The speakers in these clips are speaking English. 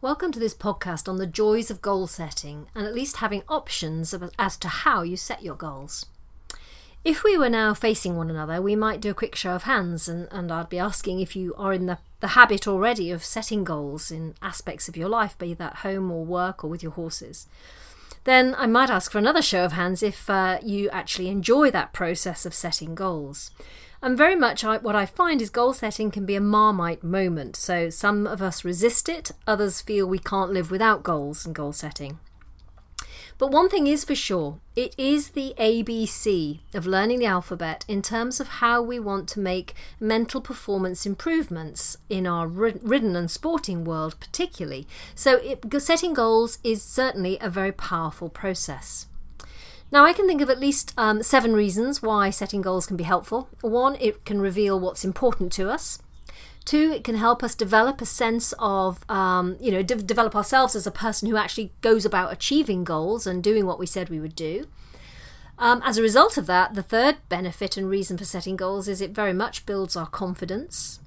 Welcome to this podcast on the joys of goal setting and at least having options as to how you set your goals. If we were now facing one another, we might do a quick show of hands, and, and I'd be asking if you are in the, the habit already of setting goals in aspects of your life, be that home or work or with your horses. Then I might ask for another show of hands if uh, you actually enjoy that process of setting goals. And very much I, what I find is goal setting can be a marmite moment. So some of us resist it, others feel we can't live without goals and goal setting. But one thing is for sure it is the ABC of learning the alphabet in terms of how we want to make mental performance improvements in our ridden and sporting world, particularly. So, it, setting goals is certainly a very powerful process. Now, I can think of at least um, seven reasons why setting goals can be helpful. One, it can reveal what's important to us. Two, it can help us develop a sense of, um, you know, de- develop ourselves as a person who actually goes about achieving goals and doing what we said we would do. Um, as a result of that, the third benefit and reason for setting goals is it very much builds our confidence.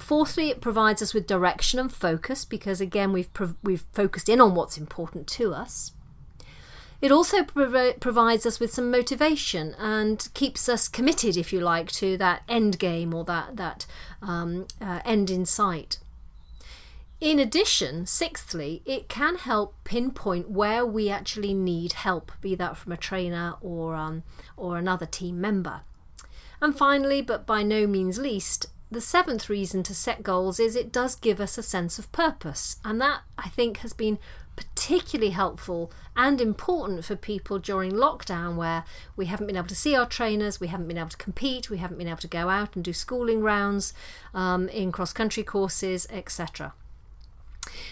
Fourthly, it provides us with direction and focus because again we've pro- we've focused in on what's important to us. It also prov- provides us with some motivation and keeps us committed, if you like, to that end game or that that um, uh, end in sight. In addition, sixthly, it can help pinpoint where we actually need help, be that from a trainer or um, or another team member. And finally, but by no means least, the seventh reason to set goals is it does give us a sense of purpose, and that I think has been particularly helpful and important for people during lockdown where we haven't been able to see our trainers, we haven't been able to compete, we haven't been able to go out and do schooling rounds um, in cross country courses, etc.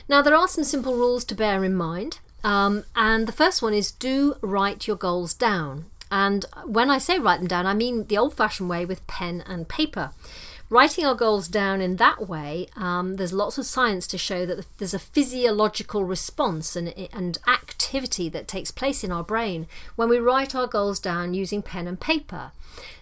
Now, there are some simple rules to bear in mind, um, and the first one is do write your goals down. And when I say write them down, I mean the old fashioned way with pen and paper writing our goals down in that way, um, there's lots of science to show that there's a physiological response and, and activity that takes place in our brain when we write our goals down using pen and paper.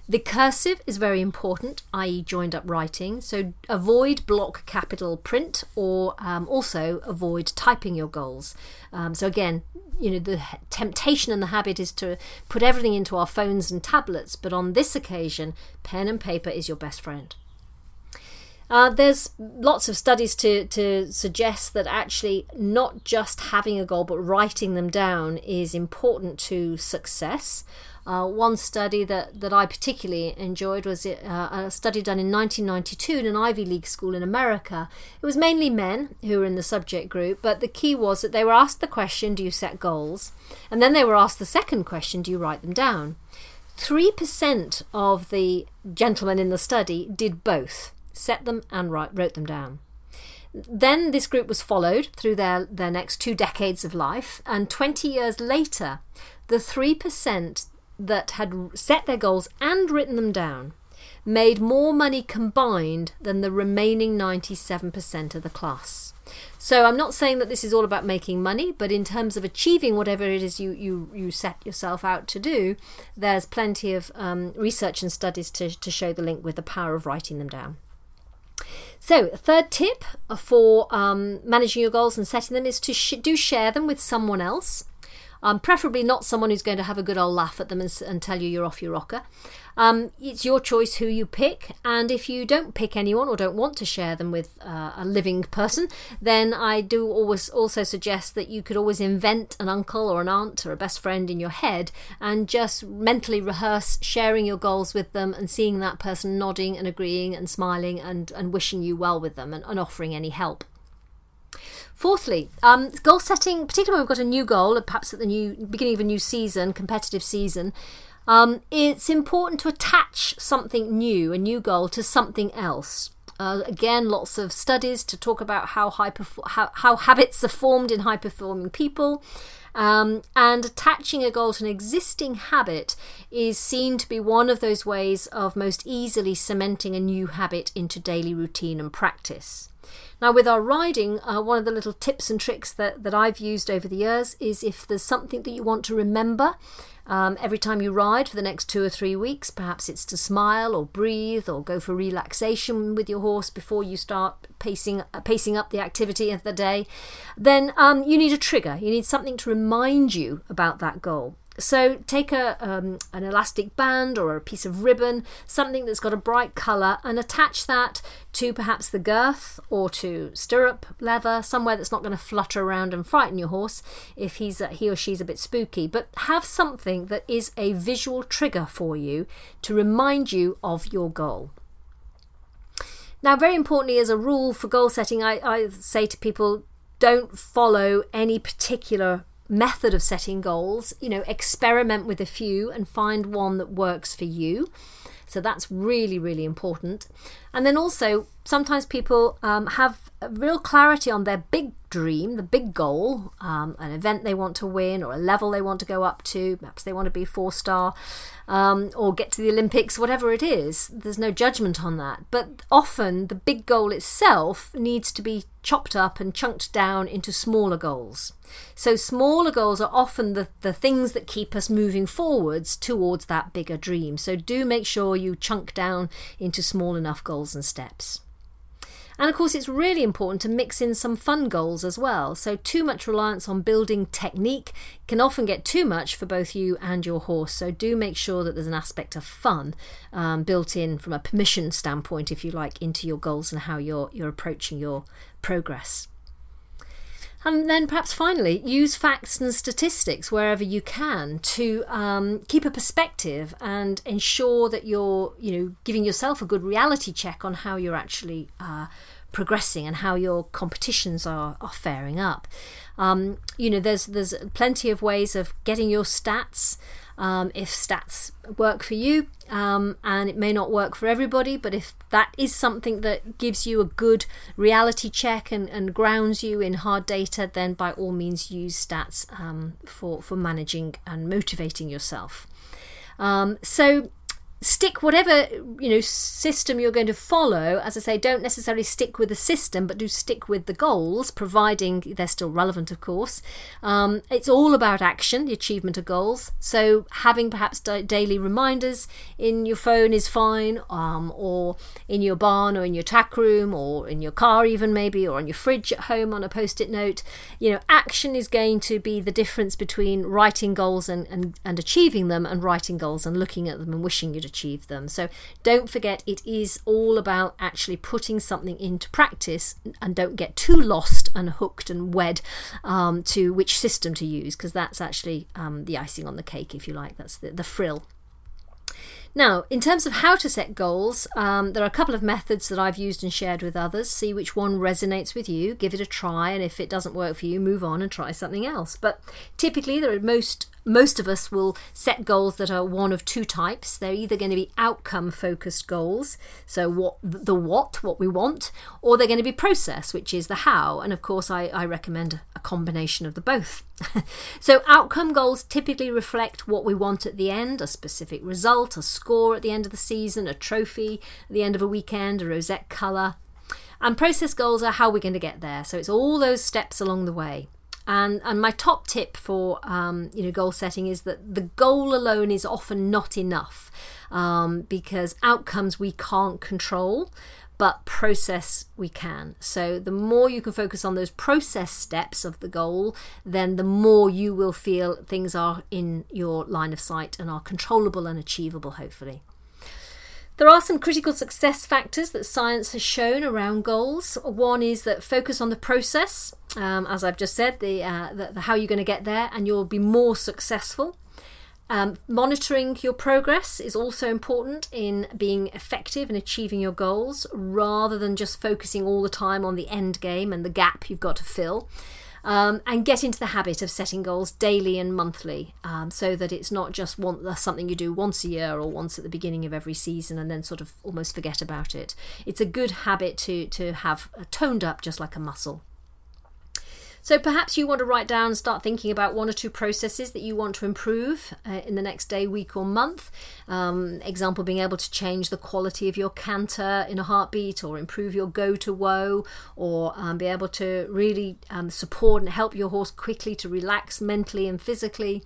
The cursive is very important, i.e., joined up writing. So avoid block capital print or um, also avoid typing your goals. Um, so, again, you know, the temptation and the habit is to put everything into our phones and tablets, but on this occasion, pen and paper is your best friend. Uh, there's lots of studies to, to suggest that actually not just having a goal but writing them down is important to success. Uh, one study that, that I particularly enjoyed was uh, a study done in 1992 in an Ivy League school in America. It was mainly men who were in the subject group, but the key was that they were asked the question, Do you set goals? And then they were asked the second question, Do you write them down? 3% of the gentlemen in the study did both set them and write, wrote them down. Then this group was followed through their, their next two decades of life, and 20 years later, the 3% that had set their goals and written them down made more money combined than the remaining 97% of the class. So I'm not saying that this is all about making money, but in terms of achieving whatever it is you, you, you set yourself out to do, there's plenty of um, research and studies to, to show the link with the power of writing them down. So, third tip for um, managing your goals and setting them is to sh- do share them with someone else. Um, preferably not someone who's going to have a good old laugh at them and, and tell you you're off your rocker. Um, it's your choice who you pick, and if you don't pick anyone or don't want to share them with uh, a living person, then I do always also suggest that you could always invent an uncle or an aunt or a best friend in your head and just mentally rehearse sharing your goals with them and seeing that person nodding and agreeing and smiling and, and wishing you well with them and, and offering any help. Fourthly, um, goal setting, particularly when we've got a new goal, perhaps at the new beginning of a new season, competitive season, um, it's important to attach something new, a new goal, to something else. Uh, again, lots of studies to talk about how, high how, how habits are formed in high performing people. Um, and attaching a goal to an existing habit is seen to be one of those ways of most easily cementing a new habit into daily routine and practice. Now, with our riding, uh, one of the little tips and tricks that, that I've used over the years is if there's something that you want to remember um, every time you ride for the next two or three weeks, perhaps it's to smile or breathe or go for relaxation with your horse before you start pacing uh, pacing up the activity of the day, then um, you need a trigger. You need something to remind you about that goal. So take a um, an elastic band or a piece of ribbon, something that's got a bright colour, and attach that to perhaps the girth or to stirrup leather, somewhere that's not going to flutter around and frighten your horse if he's he or she's a bit spooky. But have something that is a visual trigger for you to remind you of your goal. Now, very importantly, as a rule for goal setting, I, I say to people don't follow any particular method of setting goals. You know, experiment with a few and find one that works for you. So that's really, really important. And then also, sometimes people um, have real clarity on their big dream, the big goal, um, an event they want to win or a level they want to go up to. Perhaps they want to be four star um, or get to the Olympics, whatever it is. There's no judgment on that. But often the big goal itself needs to be chopped up and chunked down into smaller goals. So smaller goals are often the, the things that keep us moving forwards towards that bigger dream. So do make sure you chunk down into small enough goals and steps. And of course, it's really important to mix in some fun goals as well. So, too much reliance on building technique can often get too much for both you and your horse. So, do make sure that there's an aspect of fun um, built in from a permission standpoint, if you like, into your goals and how you're, you're approaching your progress. And then perhaps finally, use facts and statistics wherever you can to um, keep a perspective and ensure that you're, you know, giving yourself a good reality check on how you're actually uh, progressing and how your competitions are, are faring up. Um, you know, there's there's plenty of ways of getting your stats. Um, if stats work for you, um, and it may not work for everybody, but if that is something that gives you a good reality check and, and grounds you in hard data, then by all means use stats um, for for managing and motivating yourself. Um, so stick whatever you know system you're going to follow. As i say don't necessarily stick with the system but do stick with the goals providing they're still relevant of course. Um, it's all about action the achievement of goals. So having perhaps daily reminders in your phone is fine um, or in your barn or in your tack room or in your car even maybe or on your fridge at home on a post-it note. You know action is going to be the difference between writing goals and, and, and achieving them and writing goals and looking at them and wishing you'd achieve them. So don't forget, it is all about actually putting something into practice and don't get too lost and hooked and wed um, to which system to use because that's actually um, the icing on the cake, if you like. That's the, the frill. Now, in terms of how to set goals, um, there are a couple of methods that I've used and shared with others. See which one resonates with you, give it a try, and if it doesn't work for you, move on and try something else. But typically, there are most most of us will set goals that are one of two types. They're either going to be outcome focused goals, so what the what, what we want, or they're going to be process, which is the how. And of course, I, I recommend a combination of the both. so, outcome goals typically reflect what we want at the end a specific result, a score at the end of the season, a trophy at the end of a weekend, a rosette colour. And process goals are how we're going to get there. So, it's all those steps along the way. And and my top tip for um, you know goal setting is that the goal alone is often not enough um, because outcomes we can't control but process we can. So the more you can focus on those process steps of the goal, then the more you will feel things are in your line of sight and are controllable and achievable, hopefully. There are some critical success factors that science has shown around goals. One is that focus on the process, um, as I've just said, the, uh, the, the how you're going to get there, and you'll be more successful. Um, monitoring your progress is also important in being effective and achieving your goals rather than just focusing all the time on the end game and the gap you've got to fill um, and get into the habit of setting goals daily and monthly um, so that it's not just one, uh, something you do once a year or once at the beginning of every season and then sort of almost forget about it. It's a good habit to, to have toned up just like a muscle. So perhaps you want to write down and start thinking about one or two processes that you want to improve uh, in the next day, week, or month. Um, example being able to change the quality of your canter in a heartbeat, or improve your go to woe, or um, be able to really um, support and help your horse quickly to relax mentally and physically.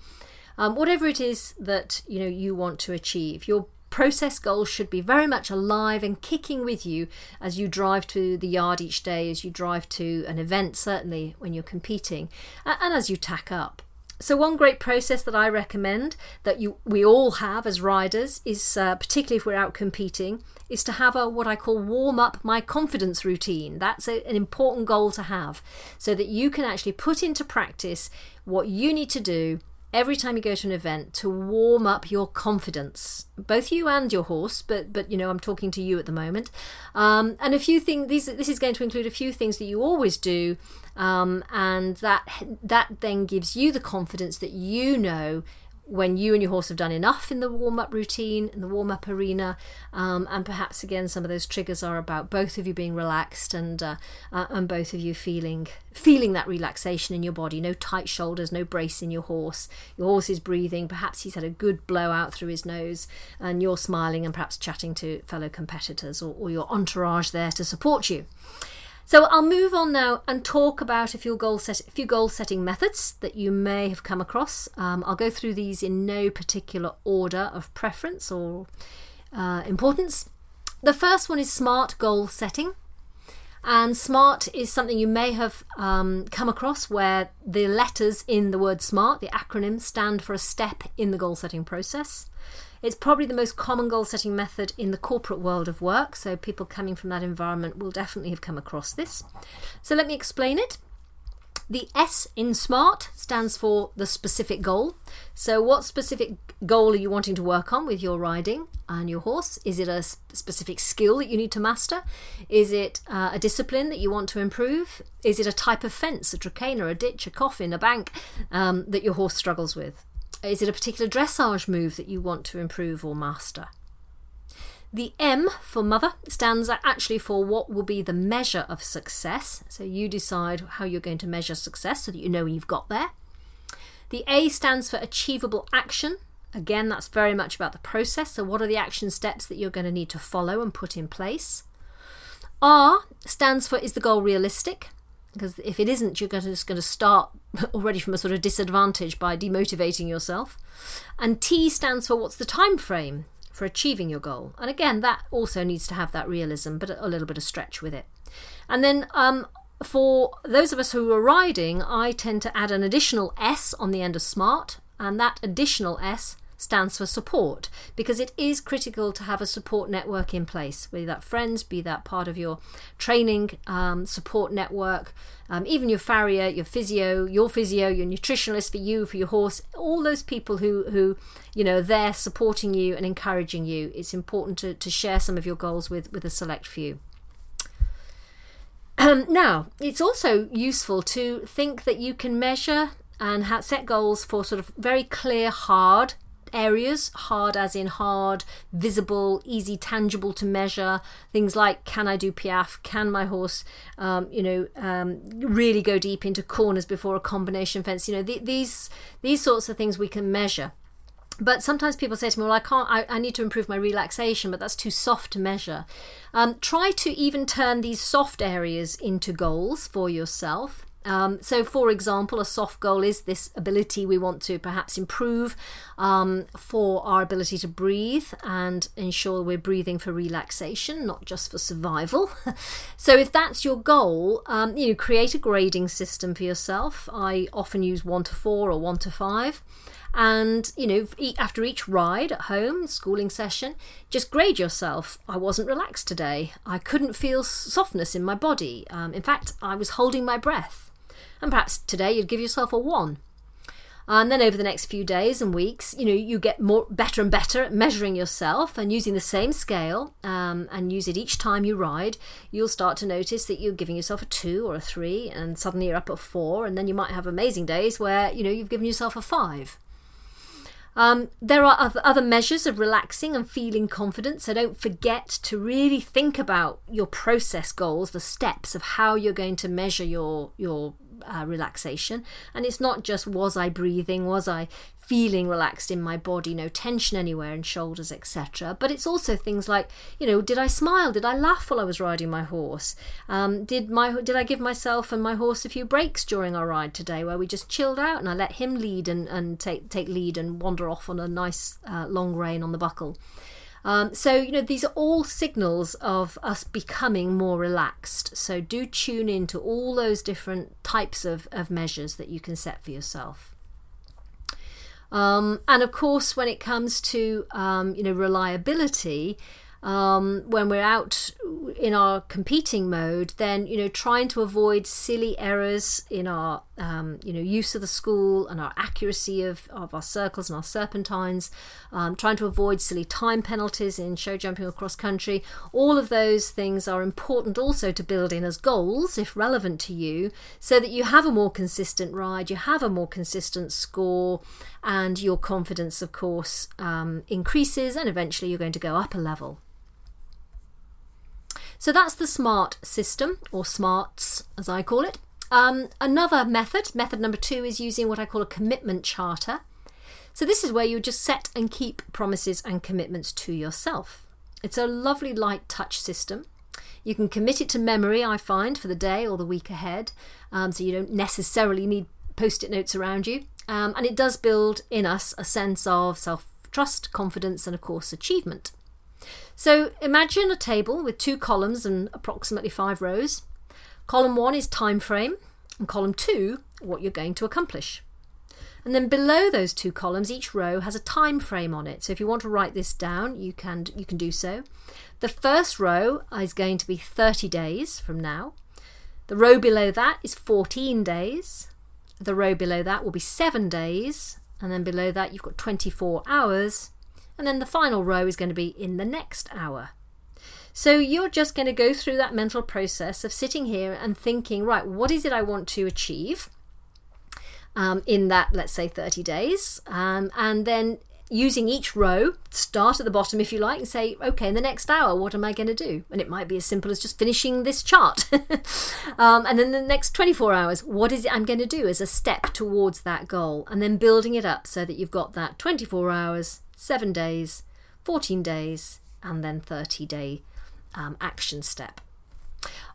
Um, whatever it is that you know you want to achieve, your process goals should be very much alive and kicking with you as you drive to the yard each day, as you drive to an event, certainly when you're competing, and as you tack up. So one great process that I recommend that you we all have as riders is uh, particularly if we're out competing is to have a what I call warm up my confidence routine. That's a, an important goal to have so that you can actually put into practice what you need to do every time you go to an event to warm up your confidence, both you and your horse. But but you know I'm talking to you at the moment, um, and a few things. These this is going to include a few things that you always do, um, and that that then gives you the confidence that you know when you and your horse have done enough in the warm up routine, in the warm up arena, um, and perhaps again some of those triggers are about both of you being relaxed and uh, uh, and both of you feeling feeling that relaxation in your body. No tight shoulders, no brace in your horse. Your horse is breathing. Perhaps he's had a good blowout through his nose, and you're smiling and perhaps chatting to fellow competitors or, or your entourage there to support you. So I'll move on now and talk about a few goal set a few goal setting methods that you may have come across. Um, I'll go through these in no particular order of preference or uh, importance. The first one is smart goal setting. And SMART is something you may have um, come across where the letters in the word SMART, the acronym, stand for a step in the goal setting process. It's probably the most common goal setting method in the corporate world of work, so people coming from that environment will definitely have come across this. So let me explain it. The S in SMART stands for the specific goal. So, what specific goal are you wanting to work on with your riding and your horse? Is it a specific skill that you need to master? Is it uh, a discipline that you want to improve? Is it a type of fence, a Trakehner, a ditch, a coffin, a bank um, that your horse struggles with? Is it a particular dressage move that you want to improve or master? The M for mother stands actually for what will be the measure of success. So you decide how you're going to measure success so that you know you've got there. The A stands for achievable action. Again, that's very much about the process. So, what are the action steps that you're going to need to follow and put in place? R stands for is the goal realistic? because if it isn't you're just going to start already from a sort of disadvantage by demotivating yourself. And t stands for what's the time frame for achieving your goal. And again that also needs to have that realism but a little bit of stretch with it. And then um, for those of us who are riding i tend to add an additional s on the end of smart and that additional s stands for support because it is critical to have a support network in place, be that friends, be that part of your training um, support network, um, even your farrier, your physio, your physio, your nutritionalist for you, for your horse, all those people who, who you know, they're supporting you and encouraging you. It's important to, to share some of your goals with, with a select few. Um, now, it's also useful to think that you can measure and set goals for sort of very clear, hard areas hard as in hard visible easy tangible to measure things like can i do piaffe can my horse um, you know um, really go deep into corners before a combination fence you know th- these these sorts of things we can measure but sometimes people say to me, "Well, I can't. I, I need to improve my relaxation, but that's too soft to measure." Um, try to even turn these soft areas into goals for yourself. Um, so, for example, a soft goal is this ability we want to perhaps improve um, for our ability to breathe and ensure we're breathing for relaxation, not just for survival. so, if that's your goal, um, you know, create a grading system for yourself. I often use one to four or one to five. And you know after each ride at home schooling session just grade yourself. I wasn't relaxed today. I couldn't feel softness in my body. Um, in fact i was holding my breath and perhaps today you'd give yourself a one. And then over the next few days and weeks, you know, you get more better and better at measuring yourself and using the same scale um, and use it each time you ride. You'll start to notice that you're giving yourself a two or a three, and suddenly you're up at four, and then you might have amazing days where you know you've given yourself a five. Um, there are other measures of relaxing and feeling confident, so don't forget to really think about your process goals, the steps of how you're going to measure your your uh, relaxation. And it's not just was I breathing, was I feeling relaxed in my body, no tension anywhere in shoulders, etc. But it's also things like, you know, did I smile? Did I laugh while I was riding my horse? Um, did my did I give myself and my horse a few breaks during our ride today, where we just chilled out and I let him lead and, and take take lead and wander off on a nice uh, long rein on the buckle? Um, so, you know, these are all signals of us becoming more relaxed. So, do tune into all those different types of, of measures that you can set for yourself. Um, and of course, when it comes to um, you know reliability, um, when we're out in our competing mode, then you know trying to avoid silly errors in our um, you know use of the school and our accuracy of, of our circles and our serpentines, um, trying to avoid silly time penalties in show jumping or cross country. All of those things are important also to build in as goals if relevant to you, so that you have a more consistent ride, you have a more consistent score, and your confidence, of course, um, increases, and eventually you're going to go up a level. So that's the SMART system, or SMARTS as I call it. Um, another method, method number two, is using what I call a commitment charter. So this is where you just set and keep promises and commitments to yourself. It's a lovely light touch system. You can commit it to memory, I find, for the day or the week ahead, um, so you don't necessarily need post it notes around you. Um, and it does build in us a sense of self trust, confidence, and of course, achievement. So imagine a table with two columns and approximately five rows. Column one is time frame, and column two, what you're going to accomplish. And then below those two columns, each row has a time frame on it. So if you want to write this down, you can you can do so. The first row is going to be 30 days from now. The row below that is 14 days. The row below that will be 7 days, and then below that you've got 24 hours, and then the final row is going to be in the next hour. So you're just going to go through that mental process of sitting here and thinking, right, what is it I want to achieve um, in that, let's say, 30 days? Um, and then using each row, start at the bottom if you like, and say, okay, in the next hour, what am I going to do? And it might be as simple as just finishing this chart. um, and then the next 24 hours, what is it I'm going to do as a step towards that goal? And then building it up so that you've got that 24 hours, seven days, 14 days, and then 30 day um, action step.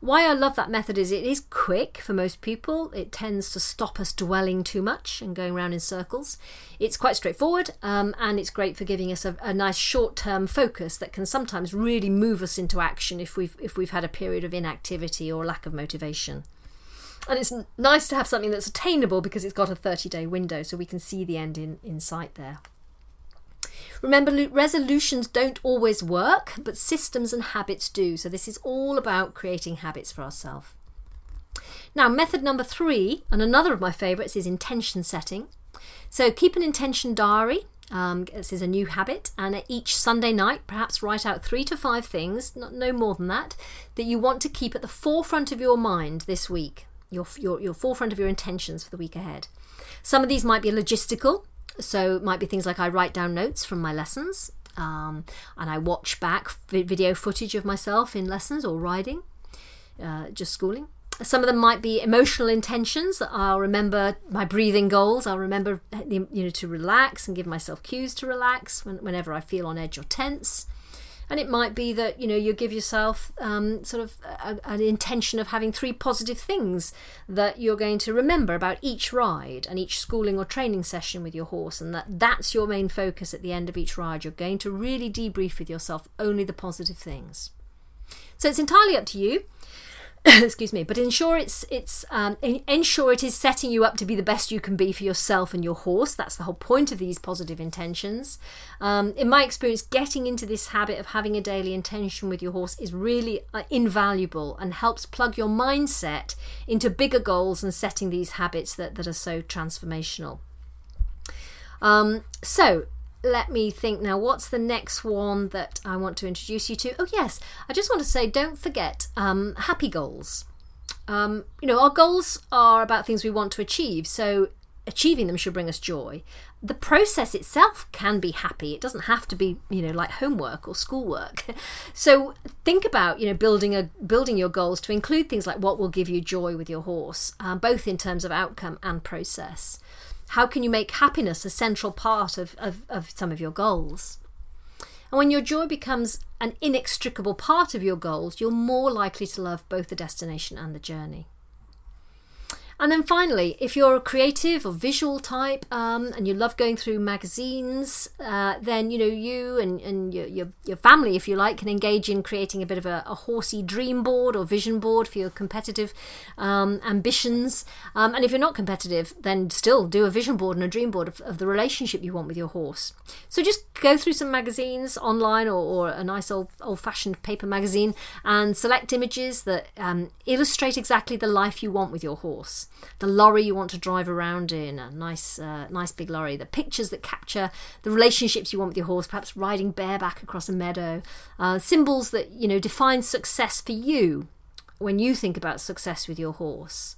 Why I love that method is it is quick for most people. It tends to stop us dwelling too much and going around in circles. It's quite straightforward um, and it's great for giving us a, a nice short-term focus that can sometimes really move us into action if we've if we've had a period of inactivity or lack of motivation. And it's nice to have something that's attainable because it's got a 30-day window, so we can see the end in, in sight there. Remember, resolutions don't always work, but systems and habits do. So, this is all about creating habits for ourselves. Now, method number three, and another of my favourites, is intention setting. So, keep an intention diary. Um, this is a new habit, and each Sunday night, perhaps write out three to five things, not, no more than that, that you want to keep at the forefront of your mind this week, your, your, your forefront of your intentions for the week ahead. Some of these might be logistical, so it might be things like I write down notes from my lessons um, and I watch back video footage of myself in lessons or riding, uh, just schooling. Some of them might be emotional intentions. I'll remember my breathing goals. I'll remember you know to relax and give myself cues to relax when, whenever I feel on edge or tense and it might be that you know you give yourself um, sort of a, an intention of having three positive things that you're going to remember about each ride and each schooling or training session with your horse and that that's your main focus at the end of each ride. You're going to really debrief with yourself only the positive things. So it's entirely up to you excuse me. But ensure it's it's um, ensure it is setting you up to be the best you can be for yourself and your horse. That's the whole point of these positive intentions. Um, in my experience getting into this habit of having a daily intention with your horse is really uh, invaluable and helps plug your mindset into bigger goals and setting these habits that, that are so transformational. Um, so let me think now what's the next one that i want to introduce you to? Oh yes i just want to say don't forget um, happy goals. Um, you know our goals are about things we want to achieve so achieving them should bring us joy. The process itself can be happy. It doesn't have to be you know like homework or schoolwork. So think about you know building a building your goals to include things like what will give you joy with your horse um, both in terms of outcome and process how can you make happiness a central part of, of, of some of your goals? And when your joy becomes an inextricable part of your goals, you're more likely to love both the destination and the journey. And then finally, if you're a creative or visual type um, and you love going through magazines, uh, then you know you and, and your, your, your family, if you like, can engage in creating a bit of a, a horsey dream board or vision board for your competitive um, ambitions. Um, and if you're not competitive, then still do a vision board and a dream board of, of, the relationship you want with your horse. So just go through some magazines online or, or a nice old old fashioned paper magazine and select images that um, illustrate exactly the life you want with your horse the lorry you want to drive around in, a nice, uh, nice big lorry, the pictures that capture the relationships you want with your horse, perhaps riding bareback across a meadow, uh, symbols that you know define success for you when you think about success with your horse.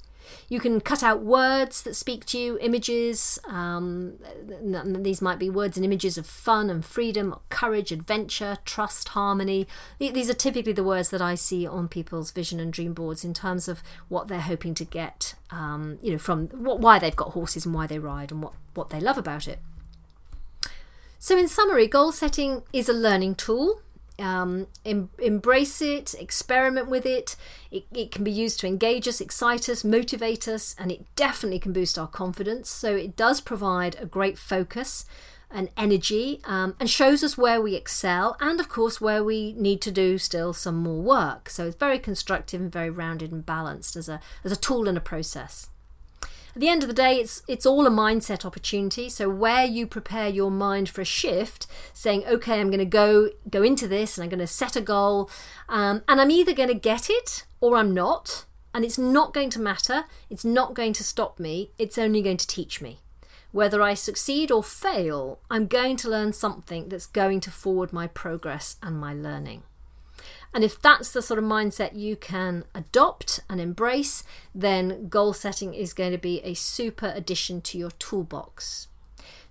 You can cut out words that speak to you, images. Um, these might be words and images of fun and freedom, courage, adventure, trust, harmony. These are typically the words that I see on people's vision and dream boards in terms of what they're hoping to get, um, you know, from what, why they've got horses and why they ride and what, what they love about it. So, in summary, goal setting is a learning tool um, em- embrace it, experiment with it. it. It can be used to engage us, excite us, motivate us, and it definitely can boost our confidence. So it does provide a great focus and energy um, and shows us where we excel and, of course, where we need to do still some more work. So it's very constructive and very rounded and balanced as a, as a tool and a process. At the end of the day, it's it's all a mindset opportunity. So where you prepare your mind for a shift, saying, "Okay, I'm going to go go into this, and I'm going to set a goal, um, and I'm either going to get it or I'm not, and it's not going to matter. It's not going to stop me. It's only going to teach me." Whether I succeed or fail, I'm going to learn something that's going to forward my progress and my learning. And if that's the sort of mindset you can adopt and embrace, then goal setting is going to be a super addition to your toolbox.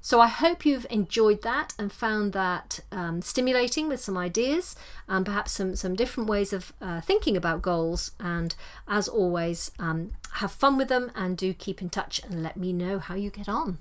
So I hope you've enjoyed that and found that um, stimulating with some ideas and perhaps some, some different ways of uh, thinking about goals. And as always, um, have fun with them and do keep in touch and let me know how you get on.